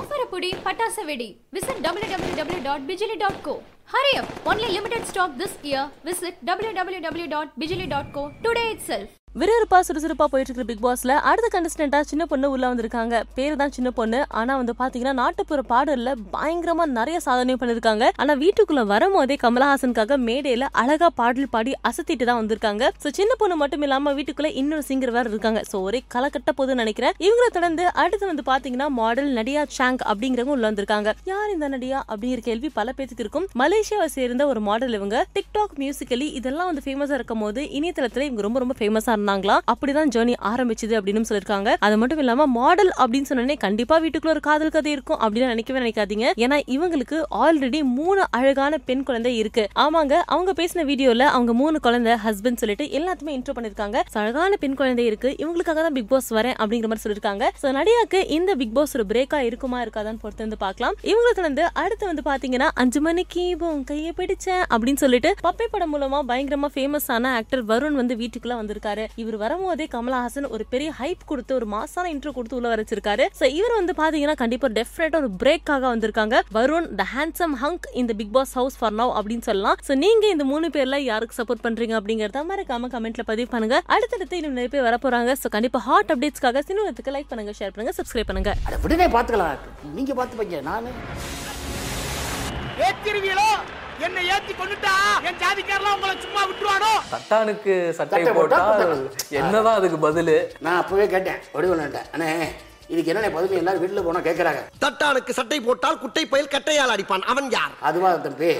பரப்புடி பட்டாசு வெடி visit www.bijili.co hurry up. Only limited stock this year. Visit www.bijili.co today itself. விறுவிறுப்பா சுறுசுறுப்பா போயிட்டு இருக்கிற பிக் பாஸ்ல அடுத்த கண்டஸ்டன்டா சின்ன பொண்ணு உள்ள வந்திருக்காங்க. பேரு தான் சின்ன பொண்ணு. ஆனா வந்து பாத்தீங்கன்னா நாட்டுப்புற பாடல்ல பயங்கரமா நிறைய சாதனை பண்ணிருக்காங்க. ஆனா வீட்டுக்குள்ள வரும்போதே கமலஹாசனுக்காக மேடையில அழகா பாடல் பாடி அசத்திட்டு தான் வந்திருக்காங்க. சோ சின்ன பொண்ணு மட்டும் இல்லாம வீட்டுக்குள்ள இன்னொரு சிங்கர் வேற இருக்காங்க. சோ ஒரே கலக்கட்ட போதுன்னு நினைக்கிறேன். இவங்களை தொடர்ந்து அடுத்து வந்து பாத்தீங்கன்னா மாடல் நடியா சாங் அப்படிங்கிறவங்க உள்ள வந்திருக்காங்க. யார் இந்த நடியா அப்படிங்கிற கேள்வி பல பேத்துக்கு இருக்கும். மலேசியாவை சேர்ந்த ஒரு மாடல் இவங்க. டிக்டாக் மியூசிக்கலி இதெல்லாம் வந்து ஃபேமஸா இருக்கும் போது இணையதளத்துல இவங்க ரொம்ப ரொம்ப ஃபேமஸா இருந்தாங்களா? அப்படிதான் ஜேர்னி ஆரம்பிச்சது அப்படின்னு சொல்லிருக்காங்க அது மட்டும் இல்லாம மாடல் அப்படின்னு சொன்னோடனே கண்டிப்பா வீட்டுக்குள்ள ஒரு காதல் கதை இருக்கும் அப்படின்னு நினைக்கவே நினைக்காதீங்க. ஏன்னா இவங்களுக்கு ஆல்ரெடி மூணு அழகான பெண் குழந்தை இருக்கு. ஆமாங்க அவங்க பேசின வீடியோல அவங்க மூணு குழந்தை ஹஸ்பண்ட் சொல்லிட்டு எல்லாத்துமே இன்ட்ரோ பண்ணிருக்காங்க அழகான பெண் குழந்தை இருக்கு. இவங்களுக்காக தான் பிக் பாஸ் வரேன் அப்படிங்கிற மாதிரி சொல்லிருக்காங்க சோ நடிகாக்கு இந்த பிக் பாஸ் ஒரு பிரேக்கா இருக்குமா இருக்காதான்னு பொறுத்து வந்து பார்க்கலாம். இவங்களுக்கு வந்து அடுத்து வந்து பாத்தீங்கன்னா அஞ்சு மணிக்கு உன் கையை பிடிச்சேன் அப்படின்னு சொல்லிட்டு பப்பை படம் மூலமா பயங்கரமா ஃபேமஸ் ஆன ஆக்டர் வருண் வந்து வீட்டுக்குள்ள வந்திருக்காரு. இவர் வரும்போதே கமலஹாசன் ஒரு பெரிய ஹைப் கொடுத்து ஒரு மாசான இன்ட்ரோ கொடுத்து உள்ள வரைச்சிருக்காரு. சோ இவர் வந்து பாத்தீங்கன்னா கண்டிப்பா டெஃபினட்டா ஒரு பிரேக்காக வந்திருக்காங்க. வருண் த ஹேண்ட்ஸம் ஹங்க் இந்த Bigg Boss house for now அப்படின்னு சொல்லலாம். சோ நீங்க இந்த மூணு பேர்ல யாருக்கு சப்போர்ட் பண்றீங்க அப்படிங்கறத மறக்காம கமெண்ட்ல பதிவு பண்ணுங்க. அடுத்தடுத்து இன்னும் நிறைய பேர் வர போறாங்க சோ கண்டிப்பா ஹாட் அப்டேட்ஸ்க்காக சினிமத்துக்கு லைக் பண்ணுங்க ஷேர் பண்ணுங்க சப்ஸ்கிரைப் பண்ணுங்க. உடனே பாத்துக்கலாம். பார்த்துக்கலாம் நீங்க பாத்துப்பீங்க நானு. ஏத்திருவீங்களோ என்னை ஏத்தி கொண்டுட்டா என் ஜாதிக்காரலாம் உங்களை சும்மா விட்டுருவானோ? சட்டானுக்கு சட்டை போட்டா. என்னதான் அதுக்கு பதிலு? நான் அப்பவே கேட்டேன். வடிவன்ட்டேன் அண்ணே இதுக்கு என்ன பதில்? எல்லாரும் வீட்டில் போனால் கேட்குறாங்க தட்டானுக்கு சட்டை போட்டால் குட்டை பயில் கட்டையால் அடிப்பான். அவன் யார்? அதுவா தம்பி.